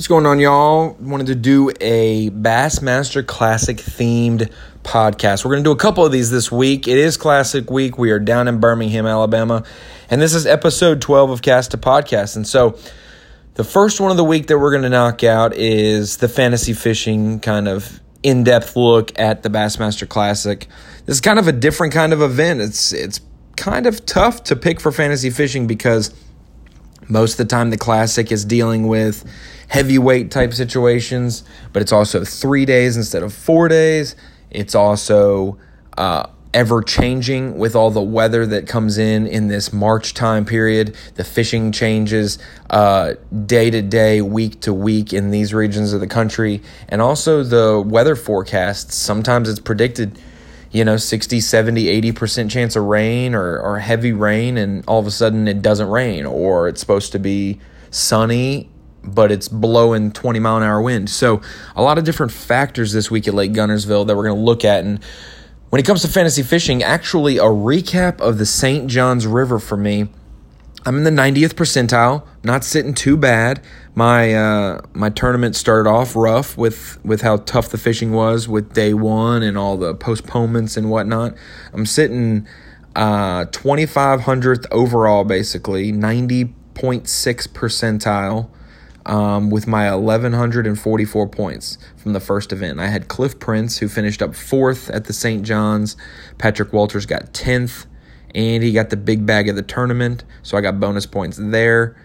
What's going on, y'all? Wanted to do a Bassmaster Classic themed podcast. We're going to do a couple of these this week. It is Classic Week. We are down in Birmingham, Alabama, and this is episode 12 of Cast to Podcast. And so, the first one of the week that we're going to knock out is the fantasy fishing kind of in depth look at the Bassmaster Classic. This is kind of a different kind of event. It's it's kind of tough to pick for fantasy fishing because most of the time the Classic is dealing with heavyweight type situations, but it's also three days instead of four days. It's also uh, ever changing with all the weather that comes in in this March time period. The fishing changes uh, day to day, week to week in these regions of the country, and also the weather forecasts. Sometimes it's predicted. You know, 60, 70, 80% chance of rain or, or heavy rain, and all of a sudden it doesn't rain, or it's supposed to be sunny but it's blowing 20 mile an hour wind. So, a lot of different factors this week at Lake Guntersville that we're going to look at. And when it comes to fantasy fishing, actually, a recap of the St. Johns River for me. I'm in the 90th percentile, not sitting too bad. My uh, my tournament started off rough with with how tough the fishing was with day one and all the postponements and whatnot. I'm sitting uh, 2500th overall, basically 90.6 percentile um, with my 1,144 points from the first event. I had Cliff Prince, who finished up fourth at the St. John's. Patrick Walters got 10th, and he got the big bag of the tournament, so I got bonus points there.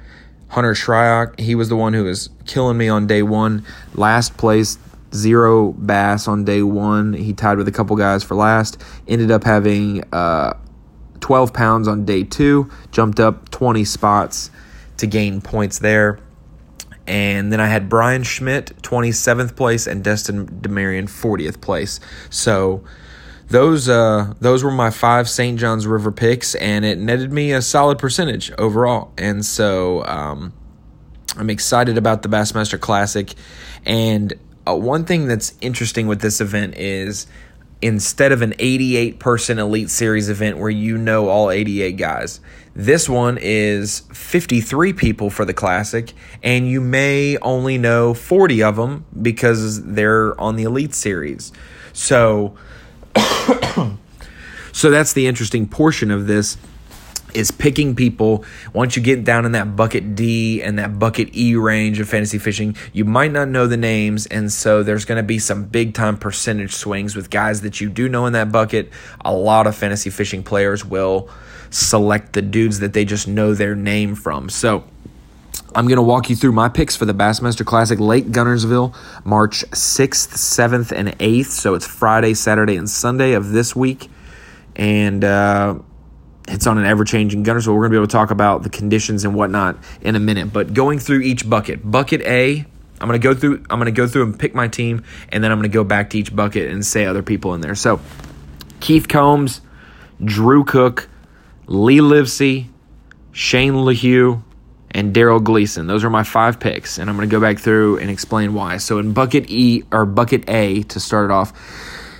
Hunter Shryock, he was the one who was killing me on day one. Last place, zero bass on day one. He tied with a couple guys for last. Ended up having uh, 12 pounds on day two, jumped up 20 spots to gain points there. And then I had Bryan Schmitt, 27th place, and Destin Demarion, 40th place. So those uh, those were my five St. John's River picks, and it netted me a solid percentage overall. And so um, I'm excited about the Bassmaster Classic. And uh, one thing that's interesting with this event is instead of an 88 person Elite Series event where you know all 88 guys, this one is 53 people for the Classic, and you may only know 40 of them because they're on the Elite Series. So, so that's the interesting portion of this is picking people. Once you get down in that bucket D and that bucket E range of fantasy fishing, you might not know the names, and so there's going to be some big time percentage swings with guys that you do know in that bucket. A lot of fantasy fishing players will select the dudes that they just know their name from. So I'm going to walk you through my picks for the Bassmaster Classic Lake Guntersville, March 6th, 7th, and 8th. So it's Friday, Saturday, and Sunday of this week. And uh, it's on an ever changing Guntersville. We're going to be able to talk about the conditions and whatnot in a minute. But going through each bucket, bucket A, I'm to go through. I'm to go through and pick my team, and then I'm to go back to each bucket and say other people in there. So Keith Combs, Drew Cook, Lee Livesay, Shane LeHew, and Darold Gleason. Those are my five picks, and I'm going to go back through and explain why. So in bucket E or bucket A to start off,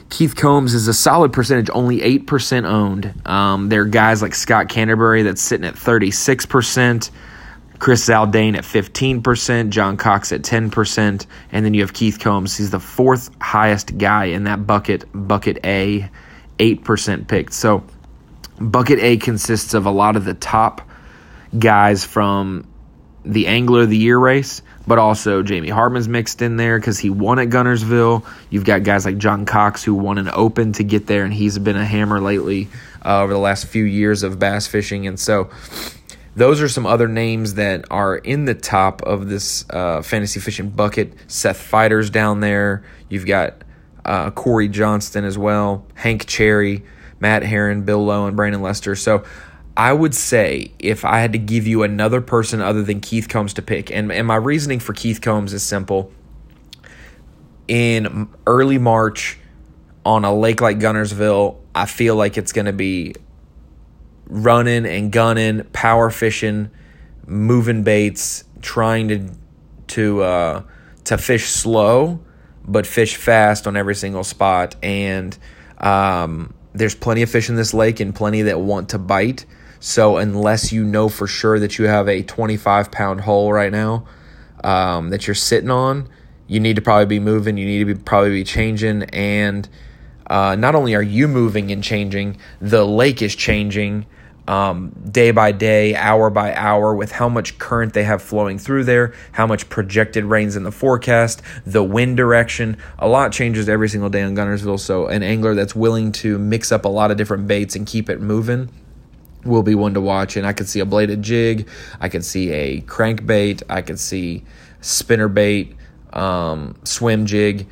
Keith Combs is a solid percentage, only 8% owned. Um, there are guys like Scott Canterbury that's sitting at 36%, Chris Zaldain at 15%, John Cox at 10%, and then you have Keith Combs. He's the fourth highest guy in that bucket, bucket A, 8% picked. So Bucket A consists of a lot of the top guys from the Angler of the Year race, but also Jamie Hartman's mixed in there because he won at Guntersville. You've got guys like John Cox who won an Open to get there, and he's been a hammer lately uh, over the last few years of bass fishing. And so those are some other names that are in the top of this uh, fantasy fishing bucket. Seth Feider's down there. You've got uh, Corey Johnston as well, Hank Cherry. Matt Herren, Bill Lowe, and Brandon Lester. So I would say if I had to give you another person other than Keith Combs to pick, and, and my reasoning for Keith Combs is simple. In early March on a lake like Guntersville, I feel like it's going to be running and gunning, power fishing, moving baits, trying to to uh, to fish slow, but fish fast on every single spot. And um, there's plenty of fish in this lake and plenty that want to bite. So unless you know for sure that you have a 25 pound hole right now, um, that you're sitting on, you need to probably be moving. You need to be probably be changing, and uh, not only are you moving and changing, the lake is changing um, day by day, hour by hour, with how much current they have flowing through there, how much projected rains in the forecast, the wind direction. A lot changes every single day in Guntersville. So, an angler that's willing to mix up a lot of different baits and keep it moving will be one to watch. And I could see a bladed jig, I could see a crankbait, I could see spinner bait, um, swim jig.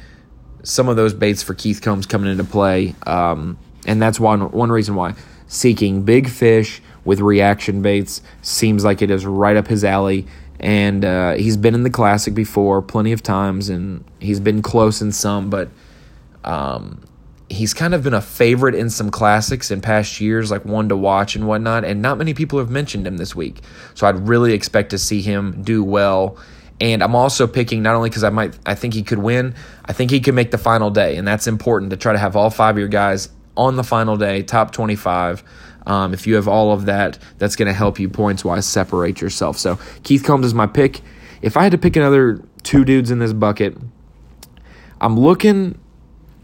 Some of those baits for Keith Combs coming into play. Um, and that's one one reason why seeking big fish with reaction baits seems like it is right up his alley. And uh, he's been in the classic before plenty of times, and he's been close in some, but um, he's kind of been a favorite in some classics in past years, like one to watch and whatnot. And not many people have mentioned him this week, so I'd really expect to see him do well. And I'm also picking not only because I might, I think he could win. I think he could make the final day, and that's important to try to have all five of your guys on the final day, top 25. Um, if you have all of that, that's going to help you points wise separate yourself. So Keith Combs is my pick. If I had to pick another two dudes in this bucket, I'm looking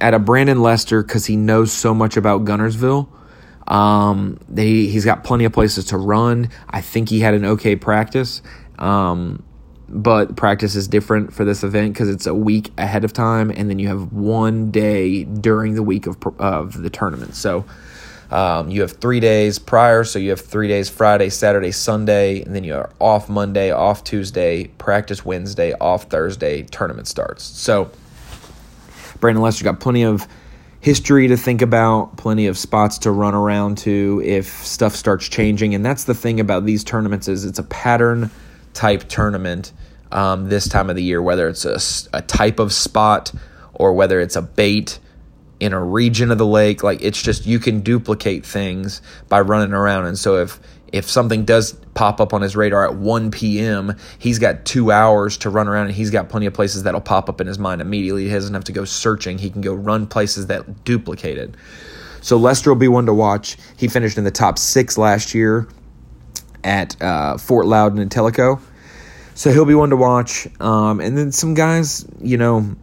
at a Brandon Lester because he knows so much about Guntersville. Um, they, he's got plenty of places to run. I think he had an okay practice. Um, but practice is different for this event because it's a week ahead of time, and then you have one day during the week of of the tournament. So um, you have three days prior, so you have three days Friday, Saturday, Sunday, and then you are off Monday, off Tuesday, practice Wednesday, off Thursday, tournament starts. So Brandon Lester got plenty of history to think about, plenty of spots to run around to if stuff starts changing, and that's the thing about these tournaments is it's a pattern type tournament um, this time of the year, whether it's a, a type of spot or whether it's a bait in a region of the lake. Like it's just you can duplicate things by running around. And so if if something does pop up on his radar at 1 p.m., he's got two hours to run around and he's got plenty of places that'll pop up in his mind immediately. He doesn't have to go searching. He can go run places that duplicate it. So Lester will be one to watch. He finished in the top six last year at uh, Fort Loudoun and Tellico. So he'll be one to watch. Um, and then some guys, you know,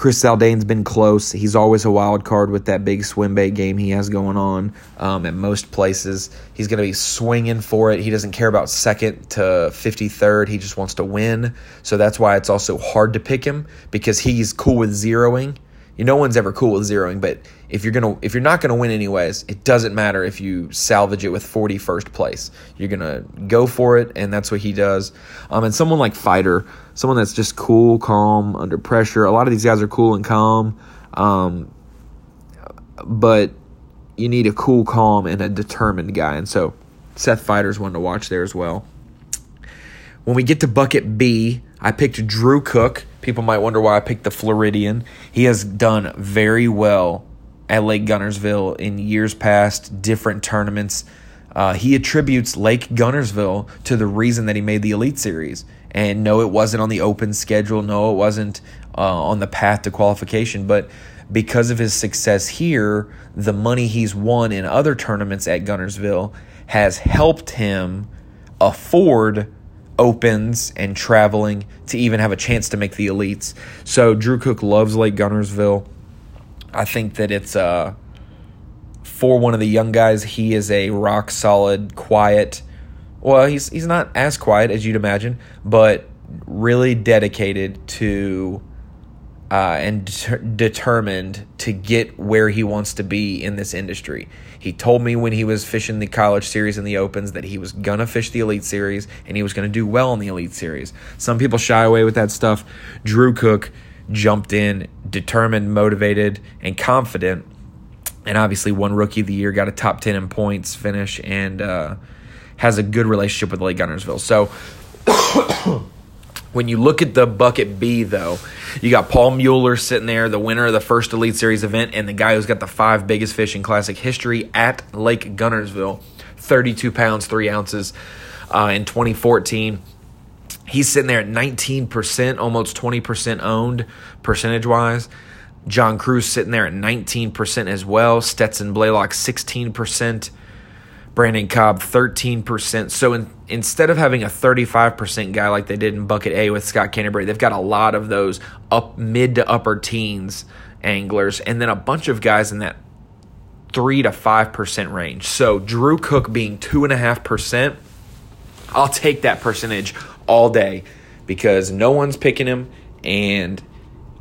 Chris Zaldain's been close. He's always a wild card with that big swim bait game he has going on um, at most places. He's going to be swinging for it. He doesn't care about second to 53rd. He just wants to win. So that's why it's also hard to pick him because he's cool with zeroing no one's ever cool with zeroing, but if you're gonna if you're not gonna win anyways, it doesn't matter if you salvage it with 41st place. You're gonna go for it, and that's what he does. Um, and someone like Feider, someone that's just cool, calm under pressure. A lot of these guys are cool and calm, um, but you need a cool, calm, and a determined guy. And so Seth Feider's one to watch there as well. When we get to bucket B, I picked Drew Cook. People might wonder why I picked the Floridian. He has done very well at Lake Guntersville in years past, different tournaments. Uh, he attributes Lake Guntersville to the reason that he made the Elite Series. And no, it wasn't on the open schedule. No, it wasn't uh, on the path to qualification. But because of his success here, the money he's won in other tournaments at Guntersville has helped him afford opens and traveling to even have a chance to make the elites. So Drew Cook loves Lake Guntersville. I think that it's uh, for one of the young guys. He is a rock solid, quiet. Well, he's he's not as quiet as you'd imagine, but really dedicated to uh, and de- determined to get where he wants to be in this industry. He told me when he was fishing the college series and the opens that he was gonna fish the elite series and he was gonna do well in the elite series. Some people shy away with that stuff. Drew Cook jumped in, determined, motivated, and confident, and obviously one Rookie of the Year, got a top ten in points finish, and uh, has a good relationship with Lake Guntersville. So. When you look at the bucket B, though, you got Paul Mueller sitting there, the winner of the first Elite Series event, and the guy who's got the five biggest fish in Classic history at Lake Guntersville, 32 pounds, 3 ounces uh, in 2014. He's sitting there at 19%, almost 20% owned percentage wise. John Crews sitting there at 19% as well. Stetson Blaylock, 16%. Brandon Cobb 13%. So in, instead of having a 35% guy like they did in bucket A with Scott Canterbury, they've got a lot of those up mid to upper teens anglers and then a bunch of guys in that 3 to 5% range. So Drew Cook being 2.5%, I'll take that percentage all day because no one's picking him and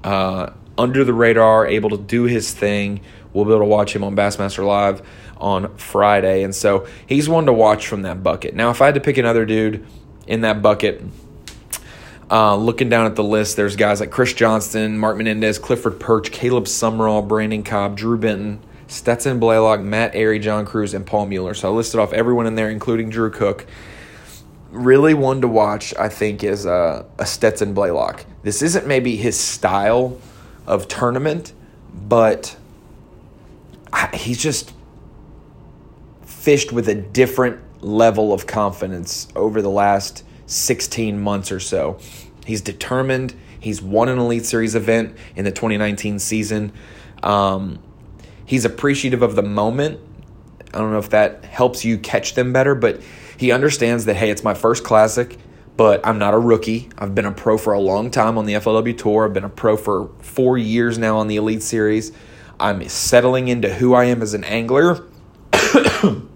uh, under the radar, able to do his thing. We'll be able to watch him on Bassmaster Live on Friday. And so he's one to watch from that bucket. Now, if I had to pick another dude in that bucket, uh, looking down at the list, there's guys like Chris Johnston, Mark Menendez, Clifford Pirch, Caleb Sumrall, Brandon Cobb, Drew Benton, Stetson Blaylock, Matt Arey, John Crews, and Paul Mueller. So I listed off everyone in there, including Drew Cook. Really one to watch, I think, is uh, a Stetson Blaylock. This isn't maybe his style of tournament, but he's just fished with a different level of confidence over the last 16 months or so. He's determined. He's won an Elite Series event in the 2019 season. Um, he's appreciative of the moment. I don't know if that helps you catch them better, but he understands that, hey, it's my first classic, but I'm not a rookie. I've been a pro for a long time on the FLW Tour. I've been a pro for four years now on the Elite Series. I'm settling into who I am as an angler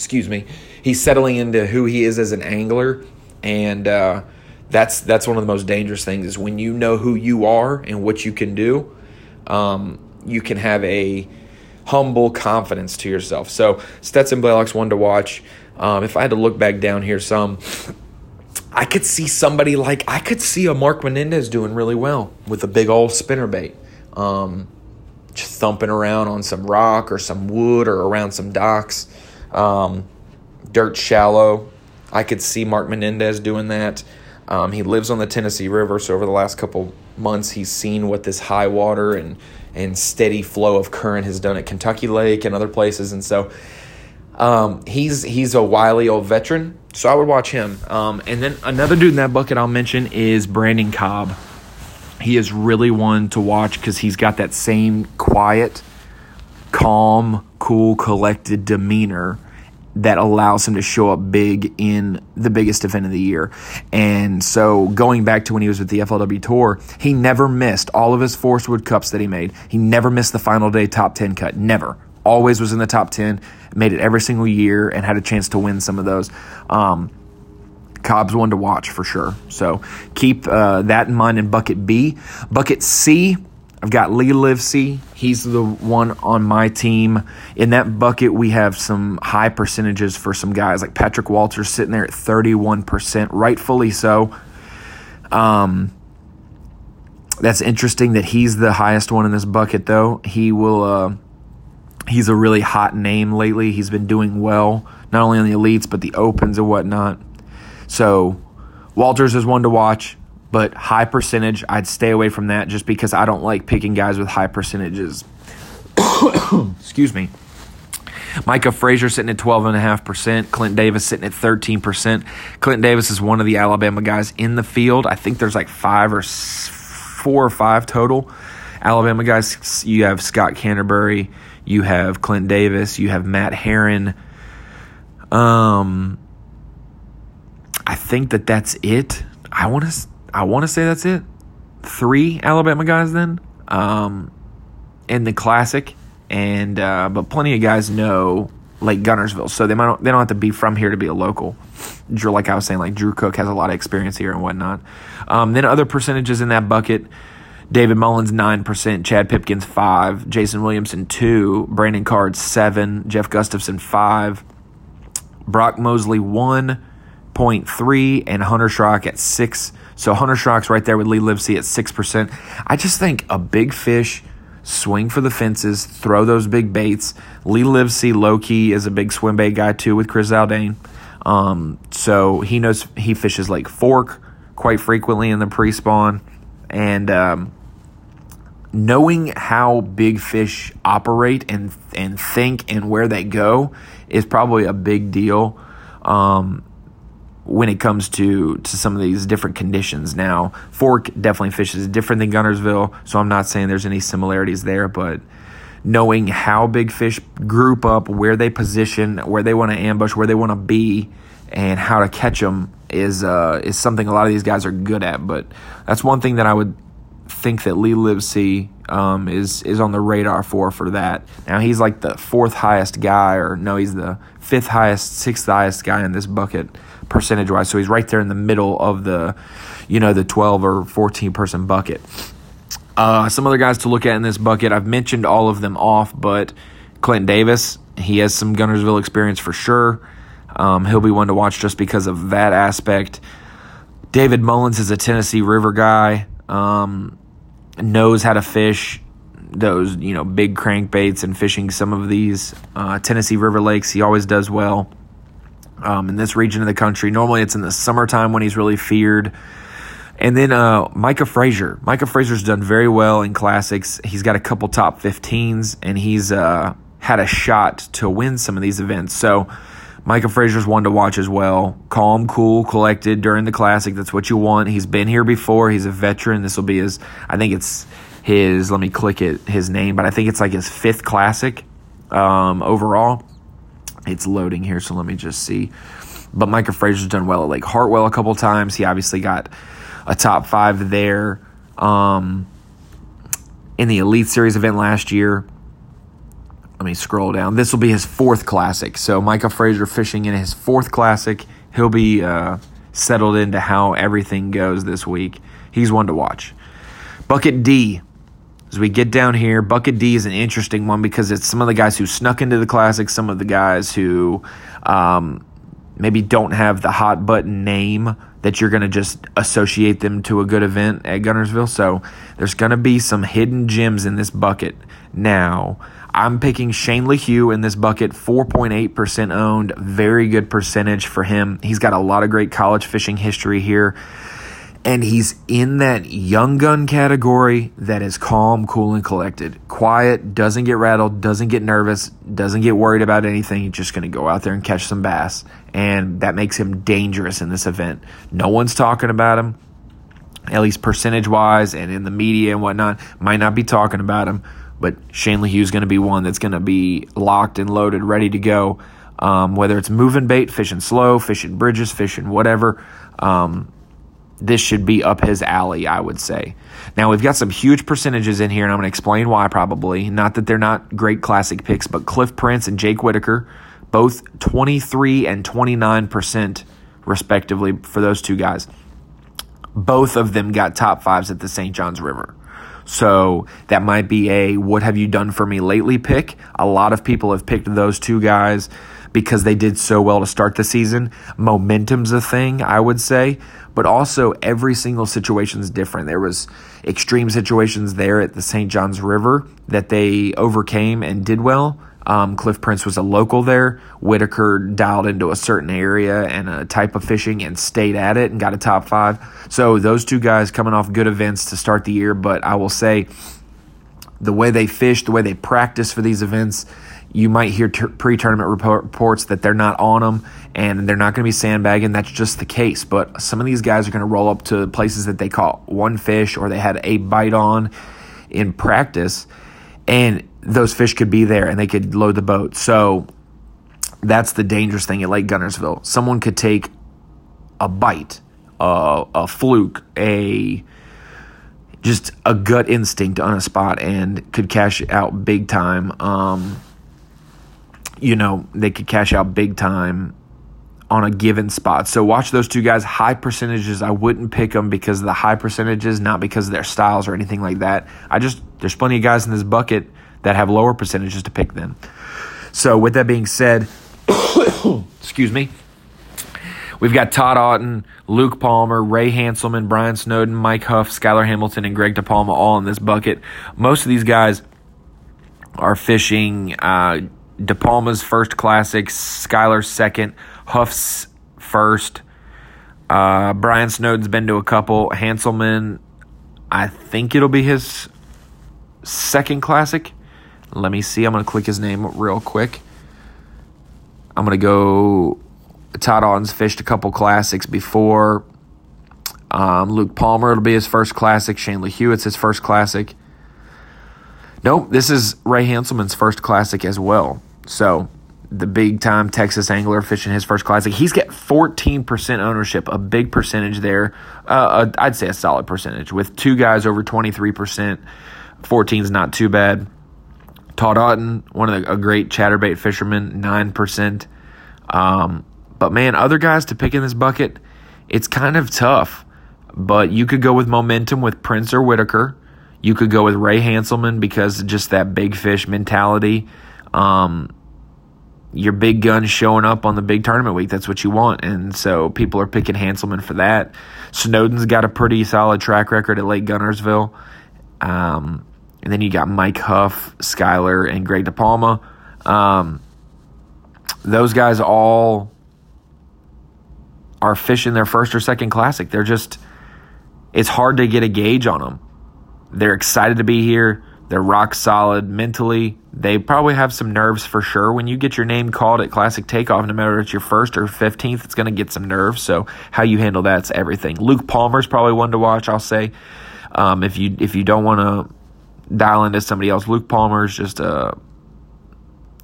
excuse me, he's settling into who he is as an angler, and uh, that's that's one of the most dangerous things is when you know who you are and what you can do. Um, you can have a humble confidence to yourself. So Stetson Blaylock's one to watch. Um, if I had to look back down here some, I could see somebody like I could see a Mark Menendez doing really well with a big old spinner bait. Um, just thumping around on some rock or some wood or around some docks. Um, dirt shallow. I could see Mark Menendez doing that. Um, he lives on the Tennessee River, so over the last couple months, he's seen what this high water and and steady flow of current has done at Kentucky Lake and other places, and so um, he's he's a wily old veteran. So I would watch him. Um, and then another dude in that bucket I'll mention is Brandon Cobb. He is really one to watch because he's got that same quiet, calm, cool, collected demeanor that allows him to show up big in the biggest event of the year. And so going back to when he was with the FLW Tour, he never missed all of his Forrest Wood Cups that he made. He never missed the final day top 10 cut. Never. Always was in the top 10, made it every single year, and had a chance to win some of those. Um, Cobb's one to watch for sure. So keep uh, that in mind in bucket B. Bucket C, I've got Lee Livesay. He's the one on my team. In that bucket, we have some high percentages for some guys like Patrick Walters sitting there at 31%, rightfully so. Um, that's interesting that he's the highest one in this bucket, though. He will. Uh, he's a really hot name lately. He's been doing well, not only on the elites but the opens and whatnot. So Walters is one to watch but high percentage, I'd stay away from that just because I don't like picking guys with high percentages. Excuse me. Micah Frazier sitting at 12.5%. Clent Davis sitting at 13%. Clent Davis is one of the Alabama guys in the field. I think there's like five or four or five total Alabama guys. You have Scott Canterbury. You have Clent Davis. You have Matt Herren. Um, I think that that's it. I want to I want to say that's it. Three Alabama guys then um, in the classic, and uh, but plenty of guys know Lake Guntersville, so they might they don't have to be from here to be a local. Drew, like I was saying, like Drew Cook has a lot of experience here and whatnot. Um, then other percentages in that bucket. David Mullins nine percent, Chad Pipkens five, Jason Williamson two, Brandon Card seven, Jeff Gustafson five, Brock Mosley one point three, and Hunter Shryock at six so Hunter Shryock's right there with Lee Livesay at 6%. I just think a big fish, swing for the fences, throw those big baits. Lee Livesay, low key, is a big swim bait guy too with Chris Zaldain. Um, so he knows he fishes Lake Fork quite frequently in the pre spawn. And um, knowing how big fish operate and, and think and where they go is probably a big deal. Um, when it comes to to some of these different conditions. Now, Fork definitely fishes different than Guntersville, so I'm not saying there's any similarities there, but knowing how big fish group up, where they position, where they want to ambush, where they want to be, and how to catch them is uh, is something a lot of these guys are good at. But that's one thing that I would think that Lee Livesay um, is is on the radar for for that. Now he's like the fourth highest guy, or no, he's the fifth highest, sixth highest guy in this bucket percentage wise. So he's right there in the middle of the, you know, the twelve or fourteen person bucket. Uh, some other guys to look at in this bucket. I've mentioned all of them off, but Clent Davis, he has some Guntersville experience for sure. Um, he'll be one to watch just because of that aspect. David Mullins is a Tennessee River guy. Um, knows how to fish those you know big crankbaits and fishing some of these uh, Tennessee River lakes. He always does well um, in this region of the country. Normally, it's in the summertime when he's really feared. And then uh, Micah Frazier. Micah Frazier's done very well in classics. He's got a couple top 15s, and he's uh, had a shot to win some of these events. So Micah Frazier's one to watch as well. Calm, cool, collected during the classic. That's what you want. He's been here before. He's a veteran. This will be his. I think it's his. Let me click it. His name, but I think it's like his fifth classic um, overall. It's loading here, so let me just see. But Micah Frazier's done well at Lake Hartwell a couple times. He obviously got a top five there um, in the Elite Series event last year. Let me scroll down. This will be his fourth classic. So Micah Frazier fishing in his fourth classic. He'll be uh, settled into how everything goes this week. He's one to watch. Bucket D. As we get down here, Bucket D is an interesting one because it's some of the guys who snuck into the classic, some of the guys who um, maybe don't have the hot button name that you're going to just associate them to a good event at Guntersville. So there's going to be some hidden gems in this bucket. Now, I'm picking Shane LeHew in this bucket, 4.8% owned. Very good percentage for him. He's got a lot of great college fishing history here. And he's in that young gun category that is calm, cool, and collected. Quiet, doesn't get rattled, doesn't get nervous, doesn't get worried about anything. He's just going to go out there and catch some bass. And that makes him dangerous in this event. No one's talking about him, at least percentage wise, and in the media and whatnot. Might not be talking about him but Shane LeHew is going to be one that's going to be locked and loaded, ready to go. Um, whether it's moving bait, fishing slow, fishing bridges, fishing whatever, um, this should be up his alley, I would say. Now, we've got some huge percentages in here, and I'm going to explain why probably. Not that they're not great classic picks, but Cliff Prince and Jake Whitaker, both 23 and 29%, respectively, for those two guys. Both of them got top fives at the St. Johns River. So that might be a what have you done for me lately pick. A lot of people have picked those two guys because they did so well to start the season. Momentum's a thing, I would say, but also every single situation is different. There was extreme situations there at the St. Johns River that they overcame and did well. Um, Cliff Prince was a local there. Whitaker dialed into a certain area and a type of fishing and stayed at it and got a top five. So those two guys coming off good events to start the year. But I will say, the way they fish, the way they practice for these events, you might hear ter- pre-tournament reports that they're not on them and they're not going to be sandbagging. That's just the case. But some of these guys are going to roll up to places that they caught one fish or they had a bite on in practice, and those fish could be there and they could load the boat. So that's the dangerous thing at Lake Guntersville. Someone could take a bite, uh, a fluke, a just a gut instinct on a spot and could cash out big time. Um, you know, they could cash out big time on a given spot. So watch those two guys. High percentages, I wouldn't pick them because of the high percentages, not because of their styles or anything like that. I just, there's plenty of guys in this bucket that have lower percentages to pick them. So, with that being said, excuse me, we've got Todd Auten, Luke Palmer, Ray Hanselman, Brian Snowden, Mike Huff, Skylar Hamilton, and Greg DePalma all in this bucket. Most of these guys are fishing uh, DePalma's first classic, Skylar's second, Huff's first. Uh, Brian Snowden's been to a couple. Hanselman, I think it'll be his second classic. Let me see. I'm going to click his name real quick. I'm going to go. Todd Auten's fished a couple classics before. Um, Luke Palmer, it'll be his first classic. Shane LeHew, it's his first classic. Nope, this is Ray Hanselman's first classic as well. So the big time Texas angler fishing his first classic. He's got 14% ownership, a big percentage there. Uh, I'd say a solid percentage with two guys over 23%. 14 is not too bad. Todd Auten, one of the, a great chatterbait fisherman, 9%. Um, but man, other guys to pick in this bucket, it's kind of tough. But you could go with momentum with Prince or Whitaker. You could go with Ray Hanselman because just that big fish mentality. Um, your big guns showing up on the big tournament week. That's what you want. And so people are picking Hanselman for that. Snowden's got a pretty solid track record at Lake Guntersville. Um, and then you got Mike Huff, Skylar, and Greg DePalma. Um, those guys all are fishing their first or second classic. They're just, it's hard to get a gauge on them. They're excited to be here. They're rock solid mentally. They probably have some nerves for sure. When you get your name called at Classic Takeoff, no matter if it's your first or 15th, it's going to get some nerves. So, how you handle that's everything. Luke Palmer's probably one to watch, I'll say. Um, if you if you don't want to dial into somebody else, Luke Palmer's just a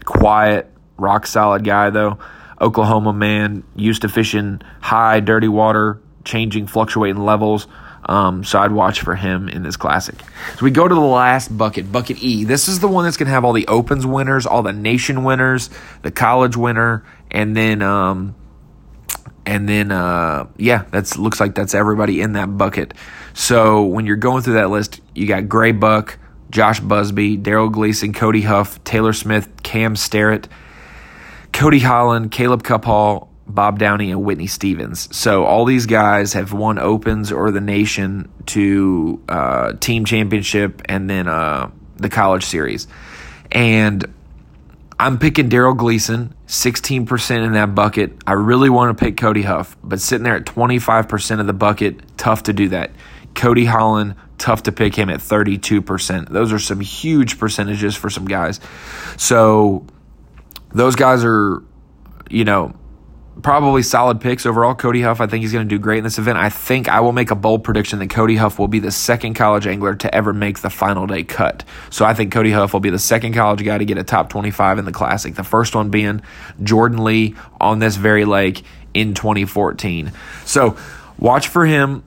quiet, rock solid guy, though. Oklahoma man, used to fishing high, dirty water, changing, fluctuating levels. Um, so I'd watch for him in this classic. So we go to the last bucket, bucket E. This is the one that's going to have all the Opens winners, all the nation winners, the college winner, and then um, and then uh, yeah, that's looks like that's everybody in that bucket. So when you're going through that list, you got Gray Buck, Josh Busby, Darold Gleason, Cody Huff, Taylor Smith, Cam Starrett, Cody Holland, Caleb Kuphall, Bob Downey and Whitney Stephens. So all these guys have won Opens or the Nation to uh, team championship and then uh, the college series. And I'm picking Darold Gleason, 16% in that bucket. I really want to pick Cody Huff, but sitting there at 25% of the bucket, tough to do that. Cody Holland, tough to pick him at 32%. Those are some huge percentages for some guys. So those guys are, you know, probably solid picks overall. Cody Huff, I think he's going to do great in this event. I think I will make a bold prediction that Cody Huff will be the second college angler to ever make the final day cut. So I think Cody Huff will be the second college guy to get a top 25 in the Classic. The first one being Jordan Lee on this very lake in 2014. So watch for him.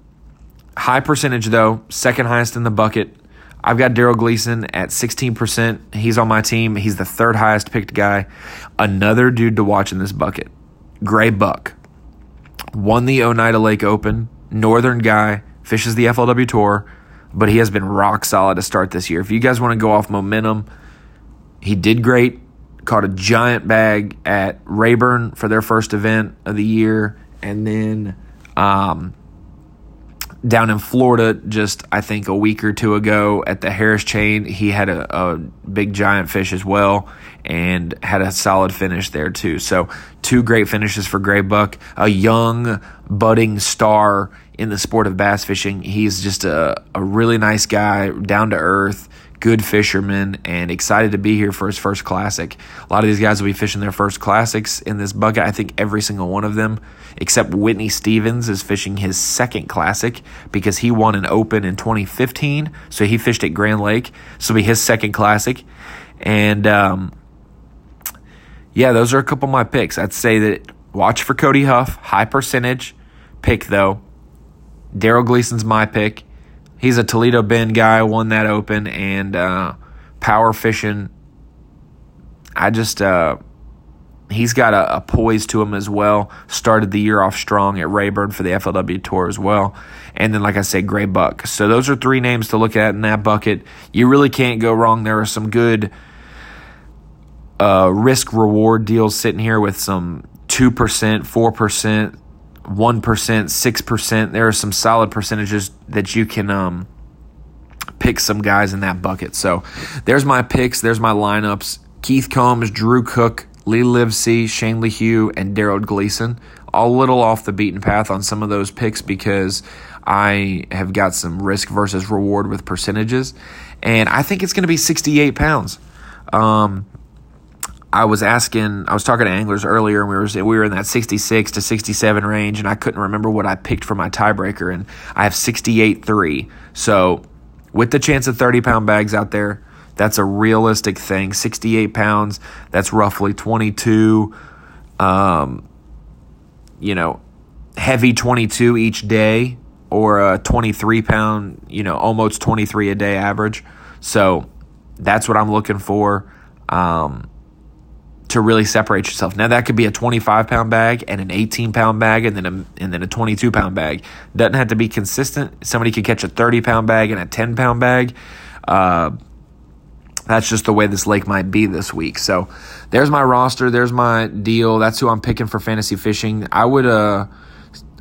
High percentage, though, second highest in the bucket. I've got Darold Gleason at 16%. He's on my team. He's the third highest picked guy. Another dude to watch in this bucket. Gray Buck won the Oneida Lake Open. Northern guy fishes the FLW Tour, but he has been rock solid to start this year. If you guys want to go off momentum, he did great. Caught a giant bag at Rayburn for their first event of the year, and then um, down in Florida, just I think a week or two ago at the Harris Chain, he had a, a, big giant fish as well and had a solid finish there too. So, two great finishes for Gray Buck, a young, budding star in the sport of bass fishing. He's just a, a really nice guy, down to earth good fishermen and excited to be here for his first classic. A lot of these guys will be fishing their first classics in this bucket. I think every single one of them, except Whitney Stephens, is fishing his second classic because he won an open in 2015. So he fished at Grand Lake. So be his second classic. And um, yeah, those are a couple of my picks. I'd say that watch for Cody Huff, high percentage pick though. Darold Gleason's my pick he's a Toledo Bend guy, won that open, and uh, power fishing. I just uh, he's got a, a, poise to him as well. Started the year off strong at Rayburn for the FLW Tour as well, and then like I said, Gray Buck. So those are three names to look at in that bucket. You really can't go wrong. There are some good uh, risk reward deals sitting here with some two percent, four percent 1%, 6%. There are some solid percentages that you can um, pick some guys in that bucket. So there's my picks. There's my lineups. Keith Combs, Drew Cook, Lee Livesay, Shane LeHew, and Darold Gleason. All a little off the beaten path on some of those picks because I have got some risk versus reward with percentages. And I think it's going to be 68 pounds. Um, I was asking, I was talking to anglers earlier, and we were we were in that 66 to 67 range, and I couldn't remember what I picked for my tiebreaker, and I have 68 three. So, with the chance of 30 pound bags out there, That's a realistic thing. 68 pounds, that's roughly 22, um, you know, heavy 22 each day, or a 23 pound, you know, almost 23 a day average. So that's what I'm looking for. Um, to really separate yourself. Now that could be a 25 pound bag and an 18 pound bag and then a, and then a 22 pound bag. Doesn't have to be consistent. Somebody could catch a 30 pound bag and a 10 pound bag. Uh, that's just the way this lake might be this week. So there's my roster. There's my deal. That's who I'm picking for fantasy fishing. I would uh,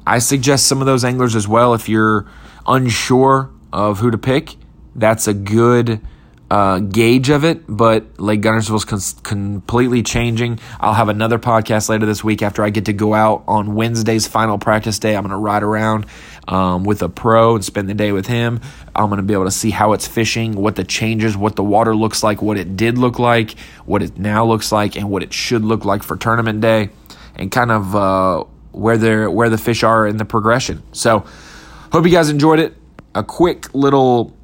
I suggest some of those anglers as well if you're unsure of who to pick. That's a good uh, gauge of it, but Lake Guntersville's con- completely changing. I'll have another podcast later this week after I get to go out on Wednesday's final practice day. I'm going to ride around um, with a pro and spend the day with him. I'm going to be able to see how it's fishing, what the changes, what the water looks like, what it did look like, what it now looks like, and what it should look like for tournament day, and kind of uh, where they're where the fish are in the progression. So, hope you guys enjoyed it. A quick little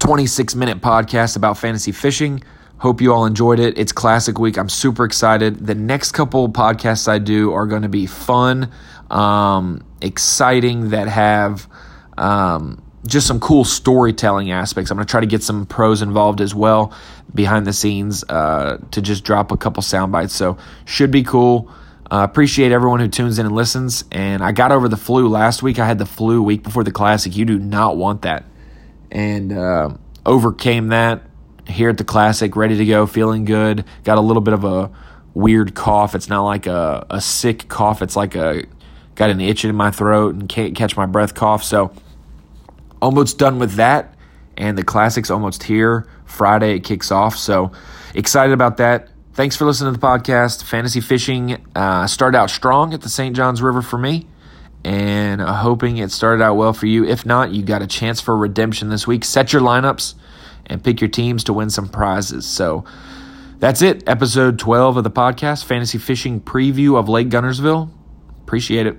26 minute podcast about fantasy fishing. Hope you all enjoyed it. It's classic week. I'm super excited. The next couple podcasts I do are going to be fun, um, exciting, that have um, just some cool storytelling aspects. I'm going to try to get some pros involved as well behind the scenes uh, to just drop a couple sound bites. So, should be cool. Uh, appreciate everyone who tunes in and listens. And I got over the flu last week. I had the flu week before the classic. You do not want that and uh, overcame that here at the Classic, ready to go, feeling good. Got a little bit of a weird cough. It's not like a, a sick cough. It's like a got an itch in my throat and can't catch my breath cough. So almost done with that. And the Classic's almost here. Friday it kicks off. So excited about that. Thanks for listening to the podcast. Fantasy fishing uh, started out strong at the St. Johns River for me and uh, hoping it started out well for you. If not, you got a chance for redemption this week. Set your lineups and pick your teams to win some prizes. So that's it. Episode 12 of the podcast, Fantasy Fishing Preview of Lake Guntersville. Appreciate it.